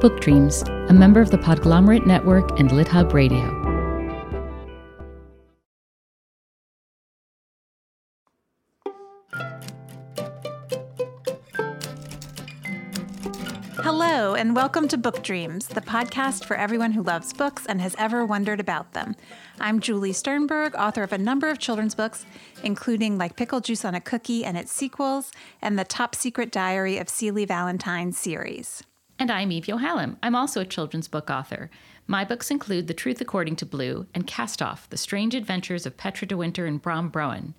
Book Dreams, a member of the Podglomerate Network and LitHub Radio. Hello, and welcome to Book Dreams, the podcast for everyone who loves books and has ever wondered about them. I'm Julie Sternberg, author of a number of children's books, including Like Pickle Juice on a Cookie and its sequels, and the Top Secret Diary of Celie Valentine series. And I'm Eve Yohalem. I'm also a children's book author. My books include The Truth According to Blue and Cast Off The Strange Adventures of Petra de Winter and Bram Broen.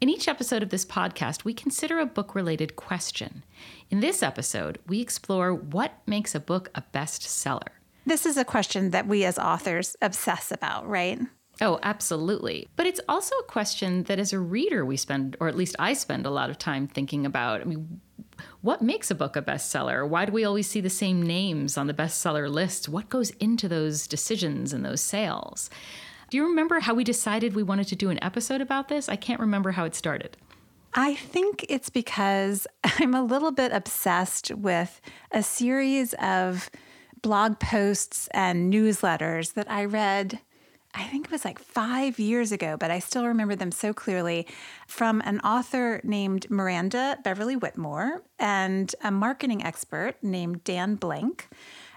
In each episode of this podcast, we consider a book related question. In this episode, we explore what makes a book a bestseller. This is a question that we as authors obsess about, right? Oh, absolutely. But it's also a question that as a reader, we spend, or at least I spend a lot of time thinking about. I mean, what makes a book a bestseller? Why do we always see the same names on the bestseller lists? What goes into those decisions and those sales? Do you remember how we decided we wanted to do an episode about this? I can't remember how it started. I think it's because I'm a little bit obsessed with a series of blog posts and newsletters that I read I think it was like five years ago, but I still remember them so clearly from an author named Miranda Beverly Whittemore and a marketing expert named Dan Blank.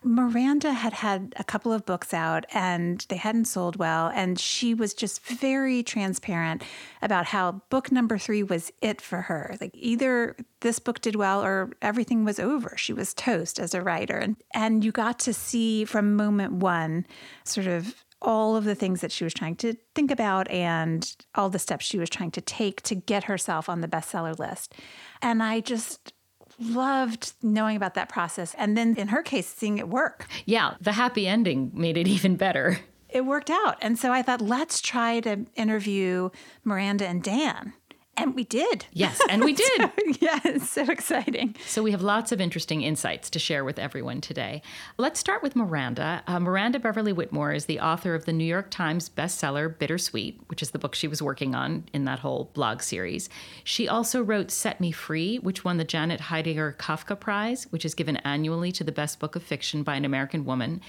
Miranda had had a couple of books out and they hadn't sold well. And she was just very transparent about how book number three was it for her. Like either this book did well or everything was over. She was toast as a writer. And, and you got to see from moment one sort of all of the things that she was trying to think about and all the steps she was trying to take to get herself on the bestseller list. And I just loved knowing about that process. And then in her case, seeing it work. Yeah, the happy ending made it even better. It worked out. And so I thought, let's try to interview Miranda and Dan and we did. Yes, and we did. so, yeah, it's so exciting. So we have lots of interesting insights to share with everyone today. Let's start with Miranda. Uh, Miranda Beverly Whittemore is the author of the New York Times bestseller Bittersweet, which is the book she was working on in that whole blog series. She also wrote Set Me Free, which won the Janet Heidinger Kafka Prize, which is given annually to the best book of fiction by an American woman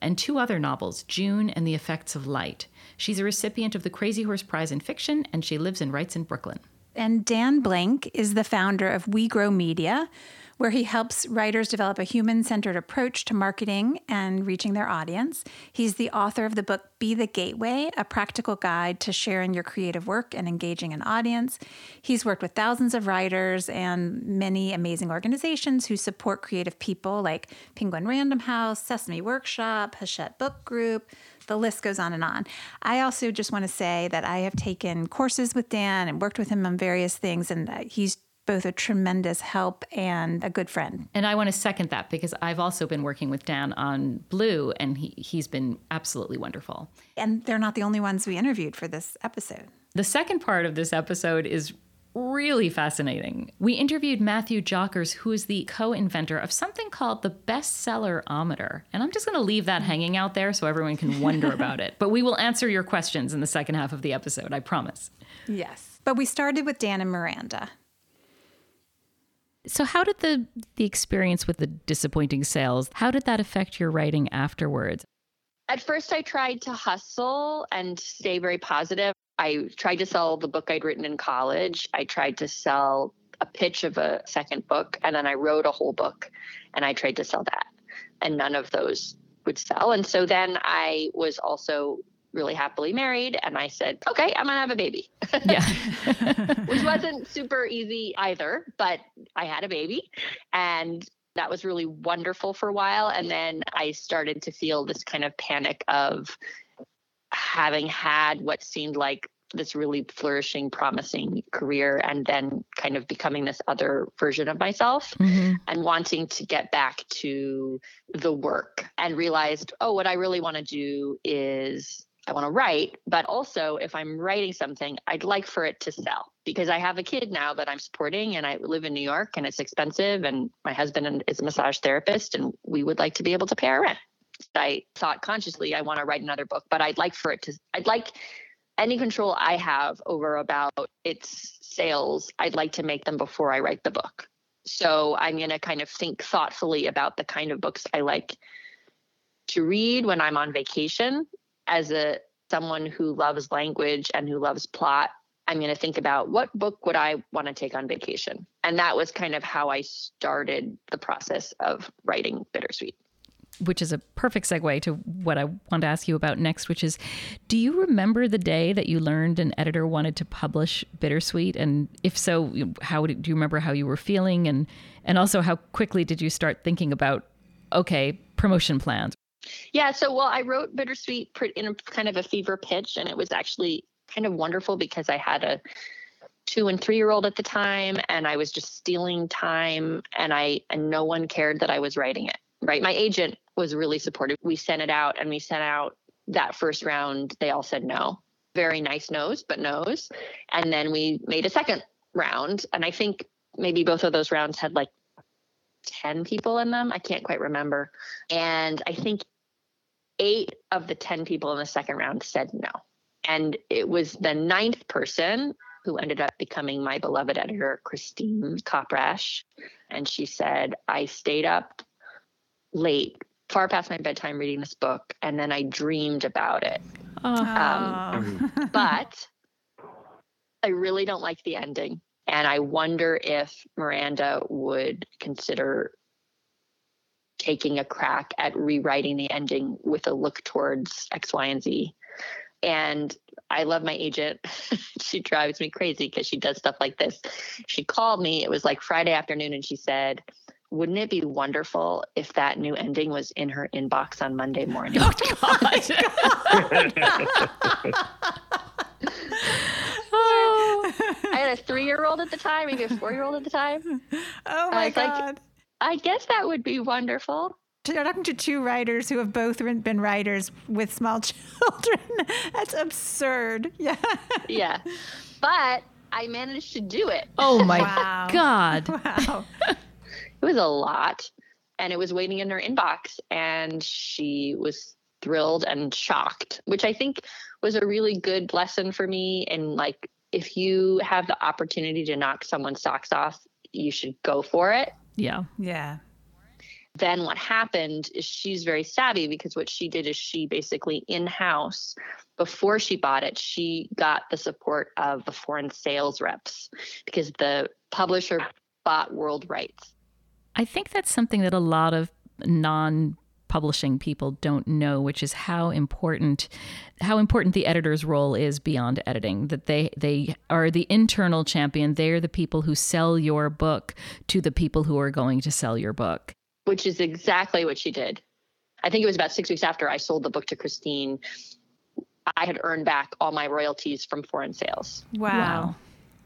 and two other novels, June and The Effects of Light. She's a recipient of the Crazyhorse Prize in Fiction, and she lives and writes in Brooklyn. And Dan Blank is the founder of We Grow Media, where he helps writers develop a human centered approach to marketing and reaching their audience. He's the author of the book Be the Gateway, a practical guide to sharing your creative work and engaging an audience. He's worked with thousands of writers and many amazing organizations who support creative people like Penguin Random House, Sesame Workshop, Hachette Book Group, the list goes on and on. I also just want to say that I have taken courses with Dan and worked with him on various things, and he's both a tremendous help and a good friend. And I want to second that because I've also been working with Dan on Blue, and he, he's been absolutely wonderful. And they're not the only ones we interviewed for this episode. The second part of this episode is really fascinating. We interviewed Matthew Jockers, who is the co inventor of something called the bestseller-ometer. And I'm just going to leave that hanging out there so everyone can wonder about it. But we will answer your questions in the second half of the episode, I promise. Yes. But we started with Dan and Miranda. So how did the the experience with the disappointing sales, how did that affect your writing afterwards? At first I tried to hustle and stay very positive. I tried to sell the book I'd written in college. I tried to sell a pitch of a second book, and then I wrote a whole book and I tried to sell that. And none of those would sell. And so then I was also really happily married and I said, okay, I'm going to have a baby. Yeah. Which wasn't super easy either, but I had a baby and that was really wonderful for a while. And then I started to feel this kind of panic of having had what seemed like this really flourishing, promising career, and then kind of becoming this other version of myself mm-hmm. and wanting to get back to the work and realized, oh, what I really want to do is I want to write, but also if I'm writing something, I'd like for it to sell because I have a kid now that I'm supporting and I live in New York and it's expensive and my husband is a massage therapist and we would like to be able to pay our rent. I thought consciously I want to write another book, but I'd like for it to I'd like any control I have over about its sales, I'd like to make them before I write the book. So I'm going to kind of think thoughtfully about the kind of books I like to read when I'm on vacation as a someone who loves language and who loves plot. I'm going to think about what book would I want to take on vacation. And that was kind of how I started the process of writing Bittersweet which is a perfect segue to what I want to ask you about next, which is do you remember the day that you learned an editor wanted to publish Bittersweet? And if so, how do you remember how you were feeling? And, and also, how quickly did you start thinking about, okay, promotion plans? Yeah, so well, I wrote Bittersweet in a kind of a fever pitch, and it was actually kind of wonderful because I had a two and three year old at the time and i was just stealing time and i and no one cared that i was writing it right my agent was really supportive. We sent it out and we sent out that first round. They all said no. Very nice no's, but no's. And then we made a second round. And I think maybe both of those rounds had like 10 people in them. I can't quite remember. And I think eight of the 10 people in the second round said no. And it was the ninth person who ended up becoming my beloved editor, Christine Kopprasch. And she said, I stayed up late far past my bedtime reading this book, and then I dreamed about it. Oh. Um, but I really don't like the ending. And I wonder if Miranda would consider taking a crack at rewriting the ending with a look towards X, Y, and Z. And I love my agent. she drives me crazy because she does stuff like this. She called me, it was like Friday afternoon, and she said, wouldn't it be wonderful if that new ending was in her inbox on Monday morning? Oh, God. oh. I had a three year old at the time, maybe a four year old at the time. Oh my God. Like, I guess that would be wonderful. You're talking to two writers who have both been writers with small children. That's absurd. Yeah. Yeah. But I managed to do it. Oh my wow. God. Wow it was a lot and it was waiting in her inbox and she was thrilled and shocked which i think was a really good lesson for me and like if you have the opportunity to knock someone's socks off you should go for it. Yeah. Yeah. Then what happened is she's very savvy because what she did is she basically in-house before she bought it she got the support of the foreign sales reps because the publisher bought world rights I think that's something that a lot of non publishing people don't know which is how important how important the editor's role is beyond editing that they they are the internal champion. They're the people who sell your book to the people who are going to sell your book. Which is exactly what she did. I think it was about 6 weeks after i sold the book to Christine i had earned back all my royalties from foreign sales. Wow. Wow,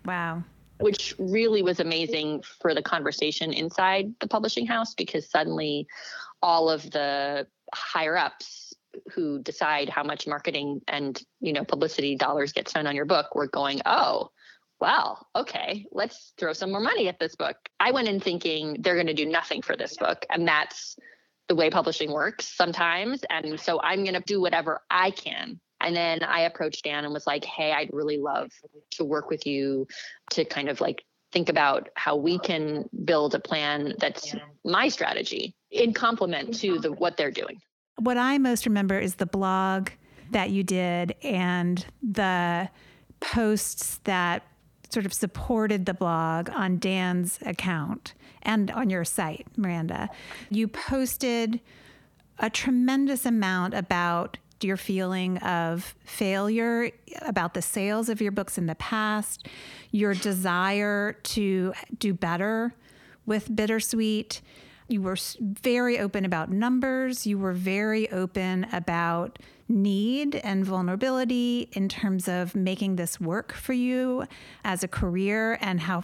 wow which really was amazing for the conversation inside the publishing house because suddenly all of the higher ups who decide how much marketing and you know publicity dollars get spent on your book were going oh well okay let's throw some more money at this book. I went in thinking they're going to do nothing for this book and that's the way publishing works sometimes and so i'm going to do whatever i can and then I approached Dan and was like, hey, I'd really love to work with you to kind of like think about how we can build a plan that's my strategy in complement to the what they're doing. What I most remember is the blog that you did and the posts that sort of supported the blog on Dan's account and on your site, Miranda. You posted a tremendous amount about your feeling of failure about the sales of your books in the past, your desire to do better with Bittersweet. You were very open about numbers. You were very open about need and vulnerability in terms of making this work for you as a career and how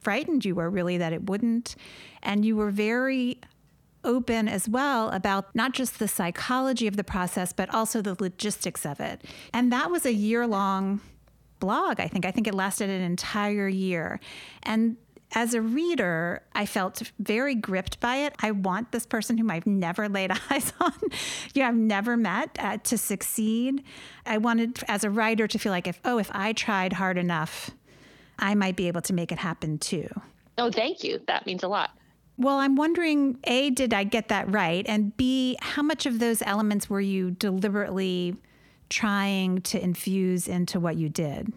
frightened you were really that it wouldn't. And you were very open as well about not just the psychology of the process, but also the logistics of it. And that was a year long blog, I think. I think it lasted an entire year. And as a reader, I felt very gripped by it. I want this person whom I've never laid eyes on, you know, I've never met, uh, to succeed. I wanted, as a writer, to feel like if, oh, if I tried hard enough, I might be able to make it happen too. Oh, thank you. That means a lot. Well, I'm wondering A, did I get that right? And B, how much of those elements were you deliberately trying to infuse into what you did?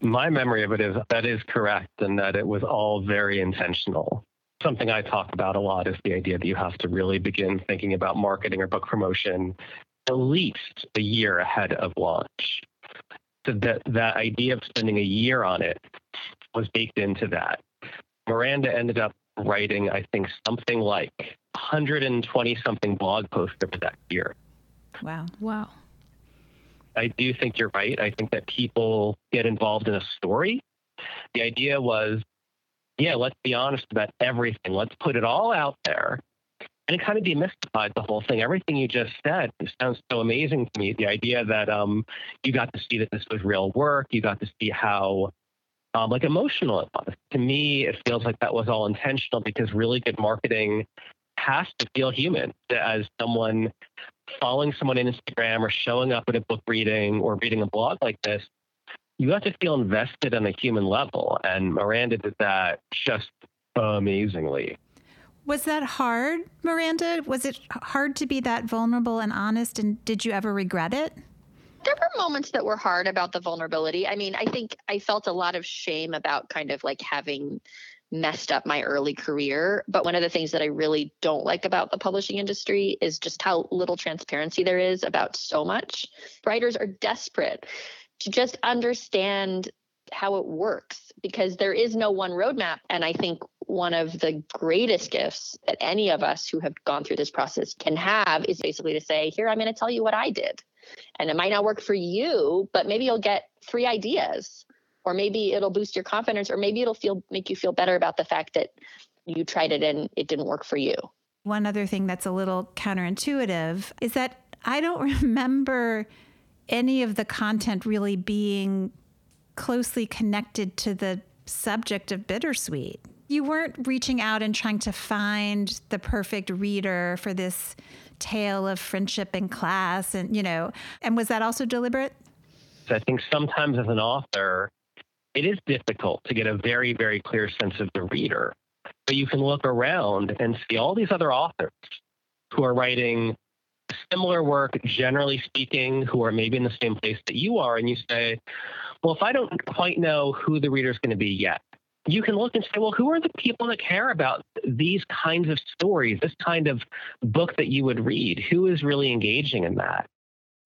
My memory of it is that is correct and that it was all very intentional. Something I talk about a lot is the idea that you have to really begin thinking about marketing or book promotion at least a year ahead of launch. So that that idea of spending a year on it was baked into that. Miranda ended up writing, I think, something like 120 something blog posts over that year. Wow. Wow. I do think you're right. I think that people get involved in a story. The idea was, yeah, let's be honest about everything. Let's put it all out there. And it kind of demystified the whole thing. Everything you just said sounds so amazing to me. The idea that um, you got to see that this was real work, you got to see how um, like emotional. To me, it feels like that was all intentional because really good marketing has to feel human. As someone following someone on Instagram or showing up at a book reading or reading a blog like this, you have to feel invested on a human level. And Miranda did that just amazingly. Was that hard, Miranda? Was it hard to be that vulnerable and honest? And did you ever regret it? There were moments that were hard about the vulnerability. I mean, I think I felt a lot of shame about kind of like having messed up my early career. But one of the things that I really don't like about the publishing industry is just how little transparency there is about so much. Writers are desperate to just understand how it works because there is no one roadmap. And I think one of the greatest gifts that any of us who have gone through this process can have is basically to say, Here, I'm going to tell you what I did. And it might not work for you, but maybe you'll get three ideas or maybe it'll boost your confidence or maybe it'll feel make you feel better about the fact that you tried it and it didn't work for you. One other thing that's a little counterintuitive is that I don't remember any of the content really being closely connected to the subject of bittersweet. You weren't reaching out and trying to find the perfect reader for this tale of friendship in class and you know and was that also deliberate i think sometimes as an author it is difficult to get a very, very clear sense of the reader. But you can look around and see all these other authors who are writing similar work, generally speaking, who are maybe in the same place that you are, and you say, well, if I don't quite know who the reader is going to be yet, you can look and say, well, who are the people that care about these kinds of stories, this kind of book that you would read? Who is really engaging in that?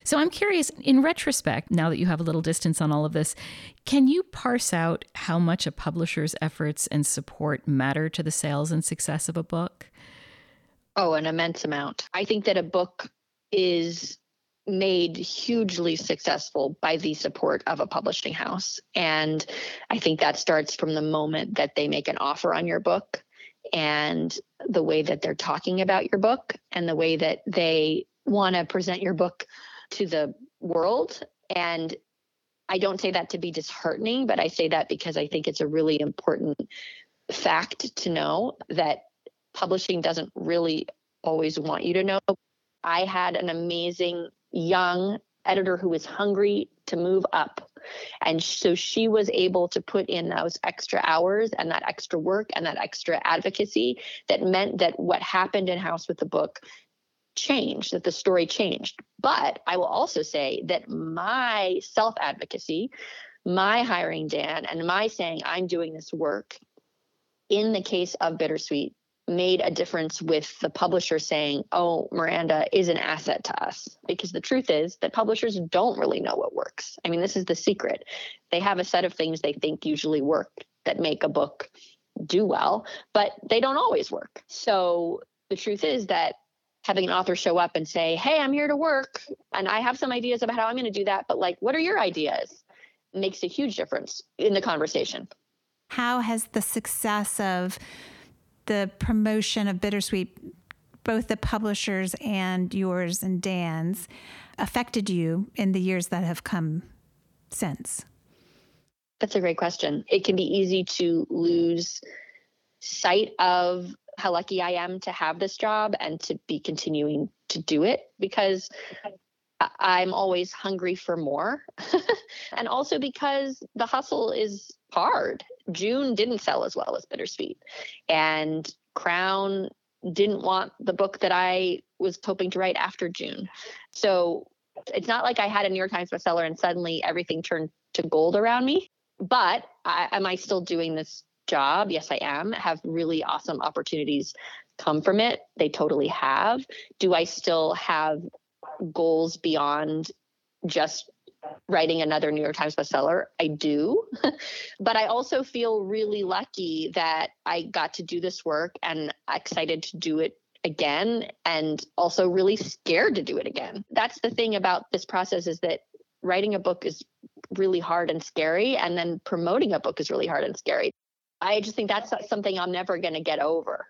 So I'm curious, in retrospect, now that you have a little distance on all of this, can you parse out how much a publisher's efforts and support matter to the sales and success of a book? Oh, an immense amount. I think that a book is made hugely successful by the support of a publishing house. And I think that starts from the moment that they make an offer on your book and the way that they're talking about your book and the way that they want to present your book to the world. And I don't say that to be disheartening, but I say that because I think it's a really important fact to know that publishing doesn't really always want you to know. I had an amazing young editor who was hungry to move up. And so she was able to put in those extra hours and that extra work and that extra advocacy that meant that what happened in House with the Book changed, that the story changed. But I will also say that my self advocacy, my hiring Dan, and my saying I'm doing this work in the case of Bittersweet made a difference with the publisher saying, oh, Miranda is an asset to us. Because the truth is that publishers don't really know what works. I mean, this is the secret. They have a set of things they think usually work that make a book do well, but they don't always work. So the truth is that having an author show up and say, Hey, I'm here to work and I have some ideas about how I'm going to do that, but like, what are your ideas? Makes a huge difference in the conversation. How has the success of the promotion of Bittersweet, both the publishers and yours and Dan's, affected you in the years that have come since? That's a great question. It can be easy to lose sight of how lucky I am to have this job and to be continuing to do it because I'm always hungry for more. and also because the hustle is hard. June didn't sell as well as Bittersweet. And Crown didn't want the book that I was hoping to write after June. So it's not like I had a New York Times bestseller and suddenly everything turned to gold around me. But I, am I still doing this job? Yes, I am. Have really awesome opportunities come from it. They totally have. Do I still have goals beyond just writing another New York Times bestseller. I do. but I also feel really lucky that I got to do this work and excited to do it again and also really scared to do it again. That's the thing about this process is that writing a book is really hard and scary and then promoting a book is really hard and scary. I just think that's something I'm never going to get over.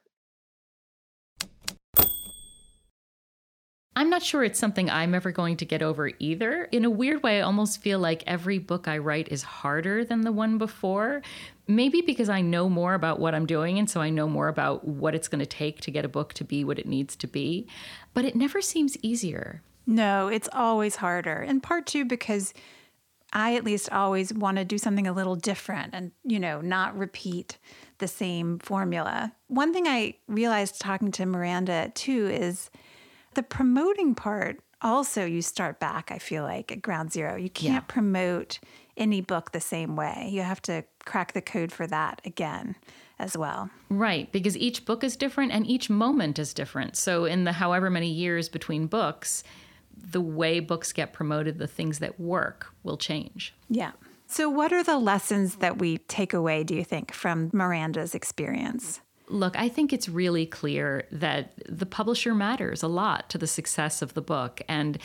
I'm not sure it's something I'm ever going to get over either. In a weird way, I almost feel like every book I write is harder than the one before. Maybe because I know more about what I'm doing, and so I know more about what it's going to take to get a book to be what it needs to be. But it never seems easier. No, it's always harder. In part two, because I at least always want to do something a little different and, you know, not repeat the same formula. One thing I realized talking to Miranda too is the promoting part, also, you start back, I feel like, at ground zero. You can't yeah. promote any book the same way. You have to crack the code for that again as well. Right, because each book is different and each moment is different. So, in the however many years between books, the way books get promoted, the things that work will change. Yeah. So, what are the lessons that we take away, do you think, from Miranda's experience? Look, I think it's really clear that the publisher matters a lot to the success of the book. And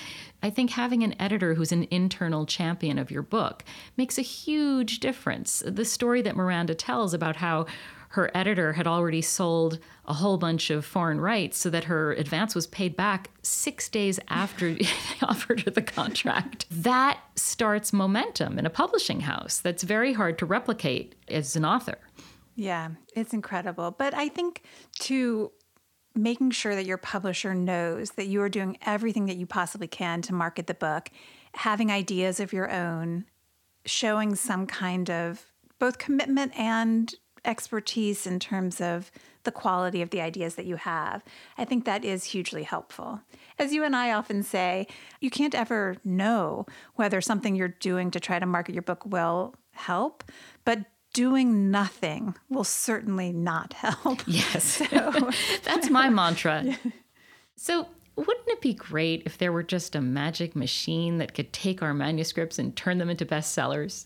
I think having an editor who's an internal champion of your book makes a huge difference. The story that Miranda tells about how her editor had already sold a whole bunch of foreign rights so that her advance was paid back six days after they offered her the contract. That starts momentum in a publishing house that's very hard to replicate as an author. Yeah, it's incredible. But I think to making sure that your publisher knows that you are doing everything that you possibly can to market the book, having ideas of your own, showing some kind of both commitment and expertise in terms of the quality of the ideas that you have. I think that is hugely helpful. As you and I often say, you can't ever know whether something you're doing to try to market your book will help, but doing nothing will certainly not help. Yes. So. That's my mantra. Yeah. So, wouldn't it be great if there were just a magic machine that could take our manuscripts and turn them into bestsellers?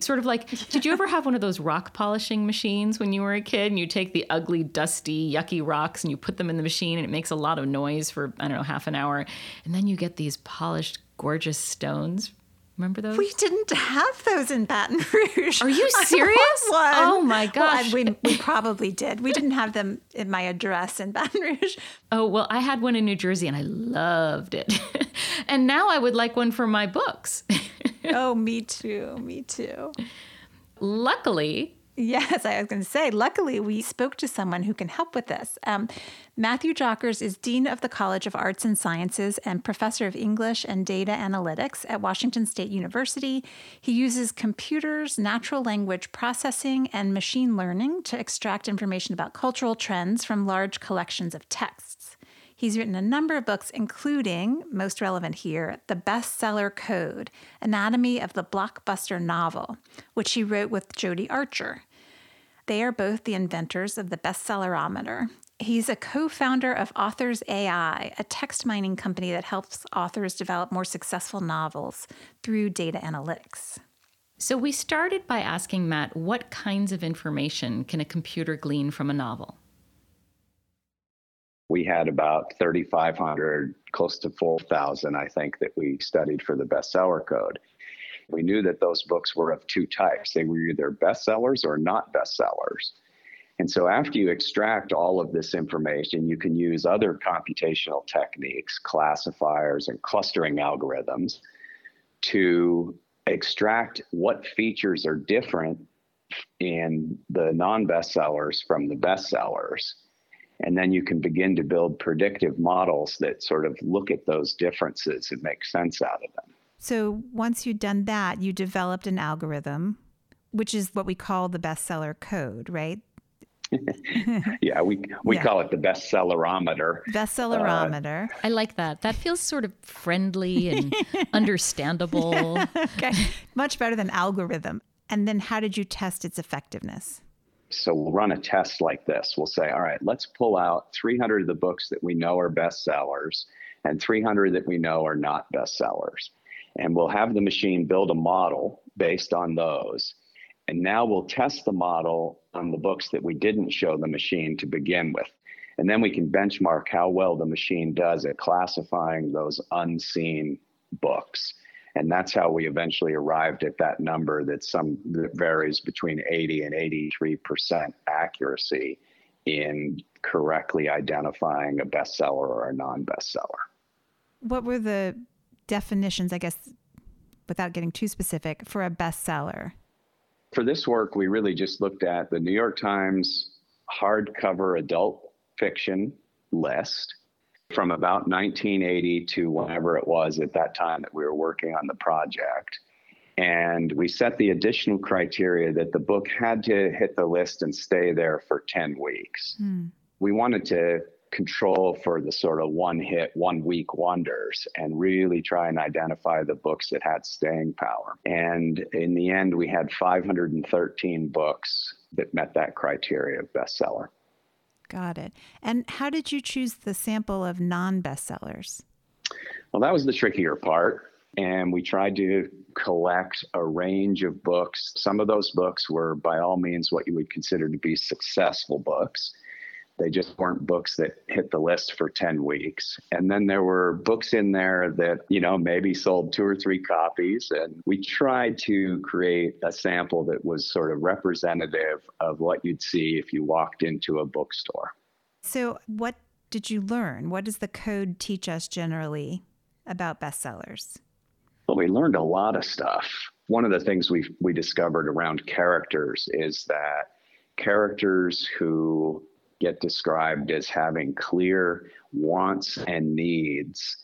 Sort of like, did you ever have one of those rock polishing machines when you were a kid and you take the ugly, dusty, yucky rocks and you put them in the machine and it makes a lot of noise for, I don't know, half an hour. And then you get these polished, gorgeous stones Remember those? We didn't have those in Baton Rouge. Are you serious? Oh my gosh. Well, we, we probably did. We didn't have them in my address in Baton Rouge. Oh, well, I had one in New Jersey and I loved it. and now I would like one for my books. oh, me too. Me too. Luckily, Yes, I was going to say, luckily, we spoke to someone who can help with this. Um, Matthew Jockers is Dean of the College of Arts and Sciences and Professor of English and Data Analytics at Washington State University. He uses computers, natural language processing, and machine learning to extract information about cultural trends from large collections of texts. He's written a number of books, including, most relevant here, The Bestseller Code Anatomy of the Blockbuster Novel, which he wrote with Jodie Archer. They are both the inventors of the bestsellerometer. He's a co founder of Authors AI, a text mining company that helps authors develop more successful novels through data analytics. So, we started by asking Matt what kinds of information can a computer glean from a novel? We had about 3,500, close to 4,000, I think, that we studied for the bestseller code. We knew that those books were of two types. They were either bestsellers or not bestsellers. And so, after you extract all of this information, you can use other computational techniques, classifiers, and clustering algorithms to extract what features are different in the non bestsellers from the bestsellers and then you can begin to build predictive models that sort of look at those differences and make sense out of them. So once you'd done that, you developed an algorithm. which is what we call the bestseller code, right? yeah, we we Yeah. call it the bestsellerometer. Bestsellerometer. Uh, I like that. That feels sort of friendly and understandable. okay. Much better than algorithm. And then how did you test its effectiveness? So we'll run a test like this. We'll say, all right, let's pull out 300 of the books that we know are bestsellers and 300 that we know are not bestsellers. And we'll have the machine build a model based on those. And now we'll test the model on the books that we didn't show the machine to begin with. And then we can benchmark how well the machine does at classifying those unseen books. And that's how we eventually arrived at that number that some that varies between 80 and 83% accuracy in correctly identifying a bestseller or a non-bestseller. What were the definitions, I guess, without getting too specific, for a bestseller? For this work, we really just looked at the New York Times hardcover adult fiction list from about 1980 to whenever it was at that time that we were working on the project. And we set the additional criteria that the book had to hit the list and stay there for 10 weeks. Hmm. We wanted to control for the sort of one hit, one week wonders and really try and identify the books that had staying power. And in the end, we had 513 books that met that criteria of bestseller. Got it. And how did you choose the sample of non bestsellers? Well, that was the trickier part. And we tried to collect a range of books. Some of those books were, by all means, what you would consider to be successful books. They just weren't books that hit the list for 10 weeks. And then there were books in there that, you know, maybe sold two or three copies. And we tried to create a sample that was sort of representative of what you'd see if you walked into a bookstore. So, what did you learn? What does the code teach us generally about bestsellers? Well, we learned a lot of stuff. One of the things we we discovered around characters is that characters who get described as having clear wants and needs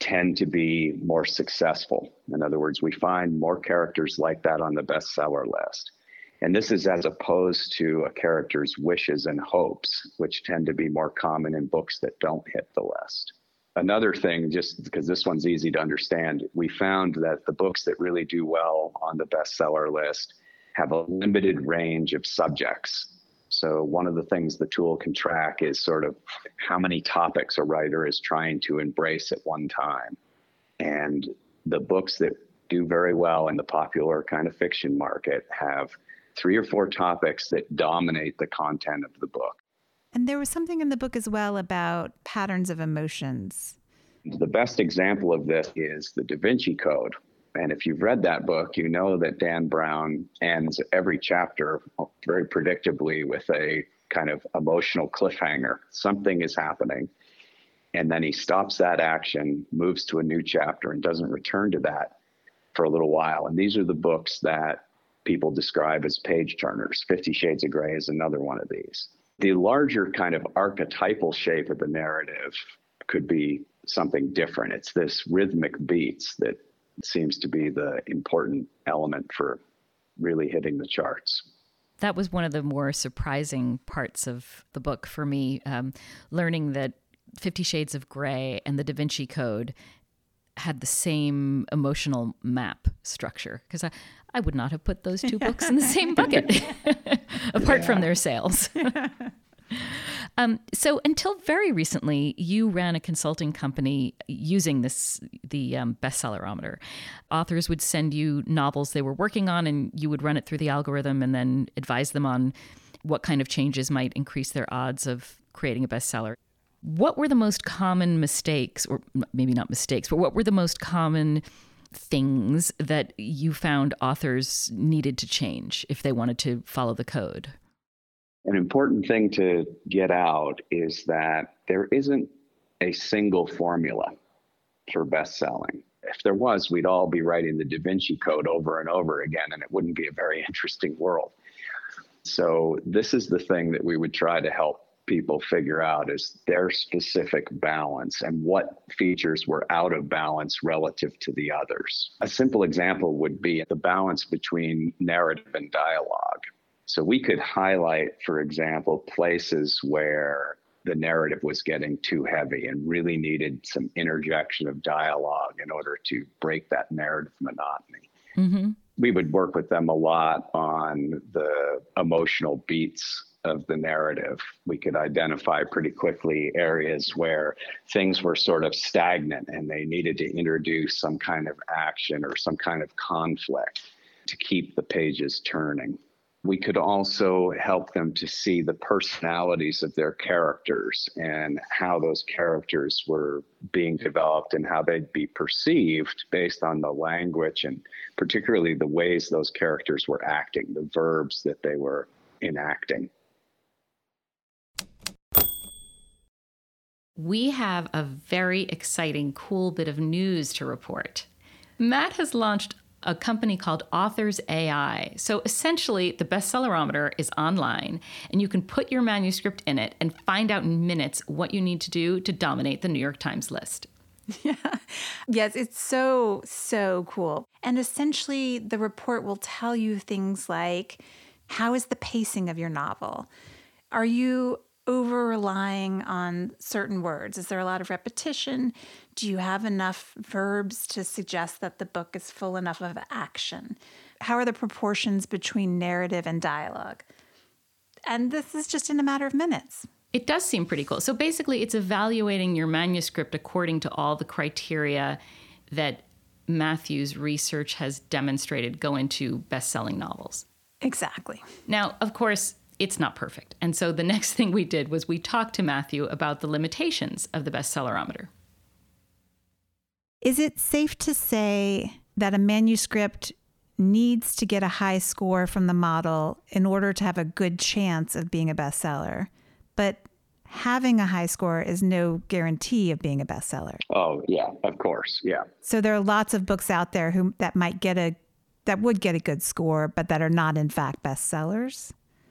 tend to be more successful. In other words, we find more characters like that on the bestseller list. And this is as opposed to a character's wishes and hopes, which tend to be more common in books that don't hit the list. Another thing, just because this one's easy to understand, we found that the books that really do well on the bestseller list have a limited range of subjects. So, one of the things the tool can track is sort of how many topics a writer is trying to embrace at one time. And the books that do very well in the popular kind of fiction market have three or four topics that dominate the content of the book. And there was something in the book as well about patterns of emotions. The best example of this is the Da Vinci Code. And if you've read that book, you know that Dan Brown ends every chapter very predictably with a kind of emotional cliffhanger. Something is happening. And then he stops that action, moves to a new chapter, and doesn't return to that for a little while. And these are the books that people describe as page turners. Fifty Shades of Grey is another one of these. The larger kind of archetypal shape of the narrative could be something different. It's this rhythmic beats that seems to be the important element for really hitting the charts. That was one of the more surprising parts of the book for me, um, learning that Fifty Shades of Grey and the Da Vinci Code had the same emotional map structure because I, I would not have put those two books in the same bucket apart from their sales. um, so until very recently, you ran a consulting company using this the um, bestsellerometer. Authors would send you novels they were working on, and you would run it through the algorithm and then advise them on what kind of changes might increase their odds of creating a bestseller. What were the most common mistakes, or maybe not mistakes, but what were the most common things that you found authors needed to change if they wanted to follow the code? An important thing to get out is that there isn't a single formula for best selling. If there was, we'd all be writing the Da Vinci Code over and over again, and it wouldn't be a very interesting world. So, this is the thing that we would try to help people figure out is their specific balance and what features were out of balance relative to the others. A simple example would be the balance between narrative and dialogue. So we could highlight, for example, places where the narrative was getting too heavy and really needed some interjection of dialogue in order to break that narrative monotony. Mm-hmm. We would work with them a lot on the emotional beats of the narrative. We could identify pretty quickly areas where things were sort of stagnant and they needed to introduce some kind of action or some kind of conflict to keep the pages turning we could also help them to see the personalities of their characters and how those characters were being developed and how they'd be perceived based on the language and particularly the ways those characters were acting, the verbs that they were enacting. We have a very exciting, cool bit of news to report. Matt has launched a company called Authors AI. So essentially, the bestsellerometer is online, and you can put your manuscript in it and find out in minutes what you need to do to dominate the New York Times list. Yeah. Yes, it's so, so cool. And essentially, the report will tell you things like how is the pacing of your novel? Are you over relying on certain words? Is there a lot of repetition? Do you have enough verbs to suggest that the book is full enough of action? How are the proportions between narrative and dialogue? And this is just in a matter of minutes. It does seem pretty cool. So basically, it's evaluating your manuscript according to all the criteria that Matthew's research has demonstrated go into best selling novels. Exactly. Now, of course, it's not perfect. And so the next thing we did was we talked to Matthew about the limitations of the bestsellerometer. Is it safe to say that a manuscript needs to get a high score from the model in order to have a good chance of being a bestseller? But having a high score is no guarantee of being a bestseller. Oh, yeah, of course. Yeah. So there are lots of books out there who that might get a that would get a good score but that are not in fact bestsellers.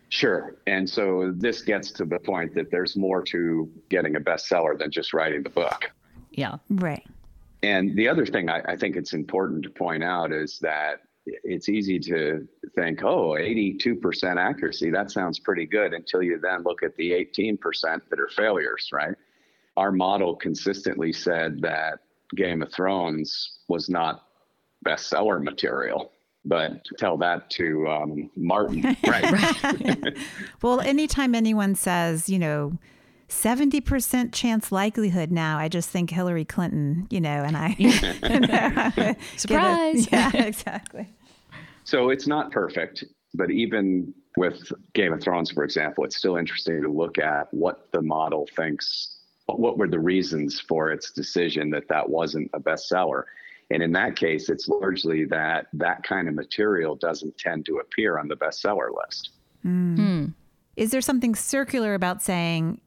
Sure. And so this gets to the point that there's more to getting a bestseller than just writing the book. Yeah. Right. And the other thing I, I, think it's important to point out is that it's easy to think, oh, 82% accuracy, that sounds pretty good until you then look at the 18% that are failures, right? Our model consistently said that Game of Thrones was not bestseller material but tell that to um, Martin. Right. right. well, anytime anyone says, you know, 70% chance likelihood now, I just think Hillary Clinton, you know, and I. you know, Surprise. A, yeah, exactly. So it's not perfect, but even with Game of Thrones, for example, it's still interesting to look at what the model thinks, what were the reasons for its decision that that wasn't a bestseller. And in that case, it's largely that that kind of material doesn't tend to appear on the bestseller list. Mm. Is there something circular about saying,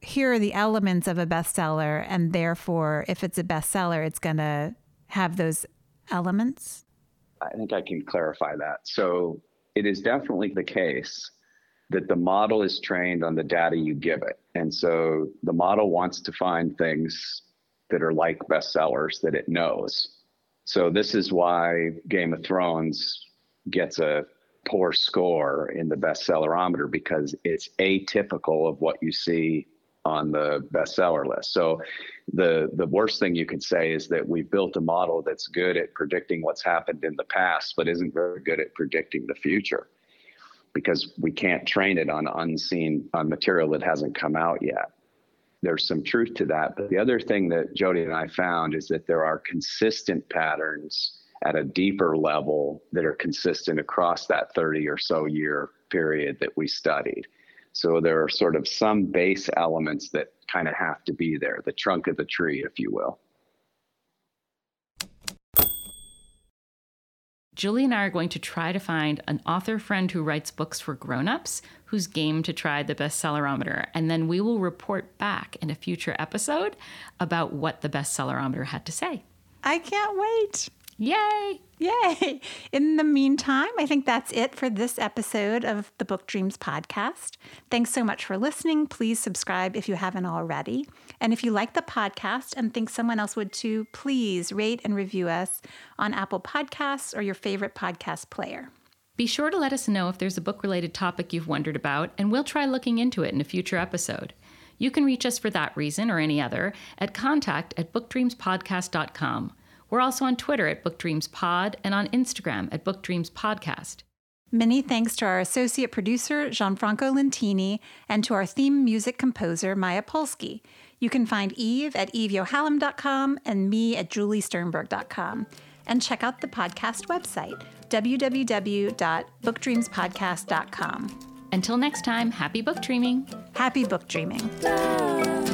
here are the elements of a bestseller, and therefore, if it's a bestseller, it's going to have those elements? I think I can clarify that. So it is definitely the case that the model is trained on the data you give it. And so the model wants to find things that are like bestsellers that it knows. So this is why Game of Thrones gets a poor score in the bestsellerometer because it's atypical of what you see on the bestseller list. So the the worst thing you could say is that we've built a model that's good at predicting what's happened in the past but isn't very good at predicting the future because we can't train it on unseen on material that hasn't come out yet there's some truth to that. But the other thing that Jodie and I found is that there are consistent patterns at a deeper level that are consistent across that 30 or so year period that we studied. So there are sort of some base elements that kind of have to be there, the trunk of the tree, if you will. Julie and I are going to try to find an author friend who writes books for grown-ups who's game to try the bestsellerometer. And then we will report back in a future episode about what the bestsellerometer had to say. I can't wait. Yay! Yay! In the meantime, I think that's it for this episode of the Book Dreams podcast. Thanks so much for listening. Please subscribe if you haven't already. And if you like the podcast and think someone else would too, please rate and review us on Apple Podcasts or your favorite podcast player. Be sure to let us know if there's a book related topic you've wondered about, and we'll try looking into it in a future episode. You can reach us for that reason or any other at contact at bookdreamspodcast.com. We're also on Twitter at BookDreamsPod and on Instagram at BookDreamsPodcast. Many thanks to our associate producer, Gianfranco Lentini, and to our theme music composer, Maya Polsky. You can find Eve at eveyohalem.com and me at juliesternberg.com. And check out the podcast website, www.bookdreamspodcast.com. Until next time, happy book dreaming. Happy book dreaming. Love,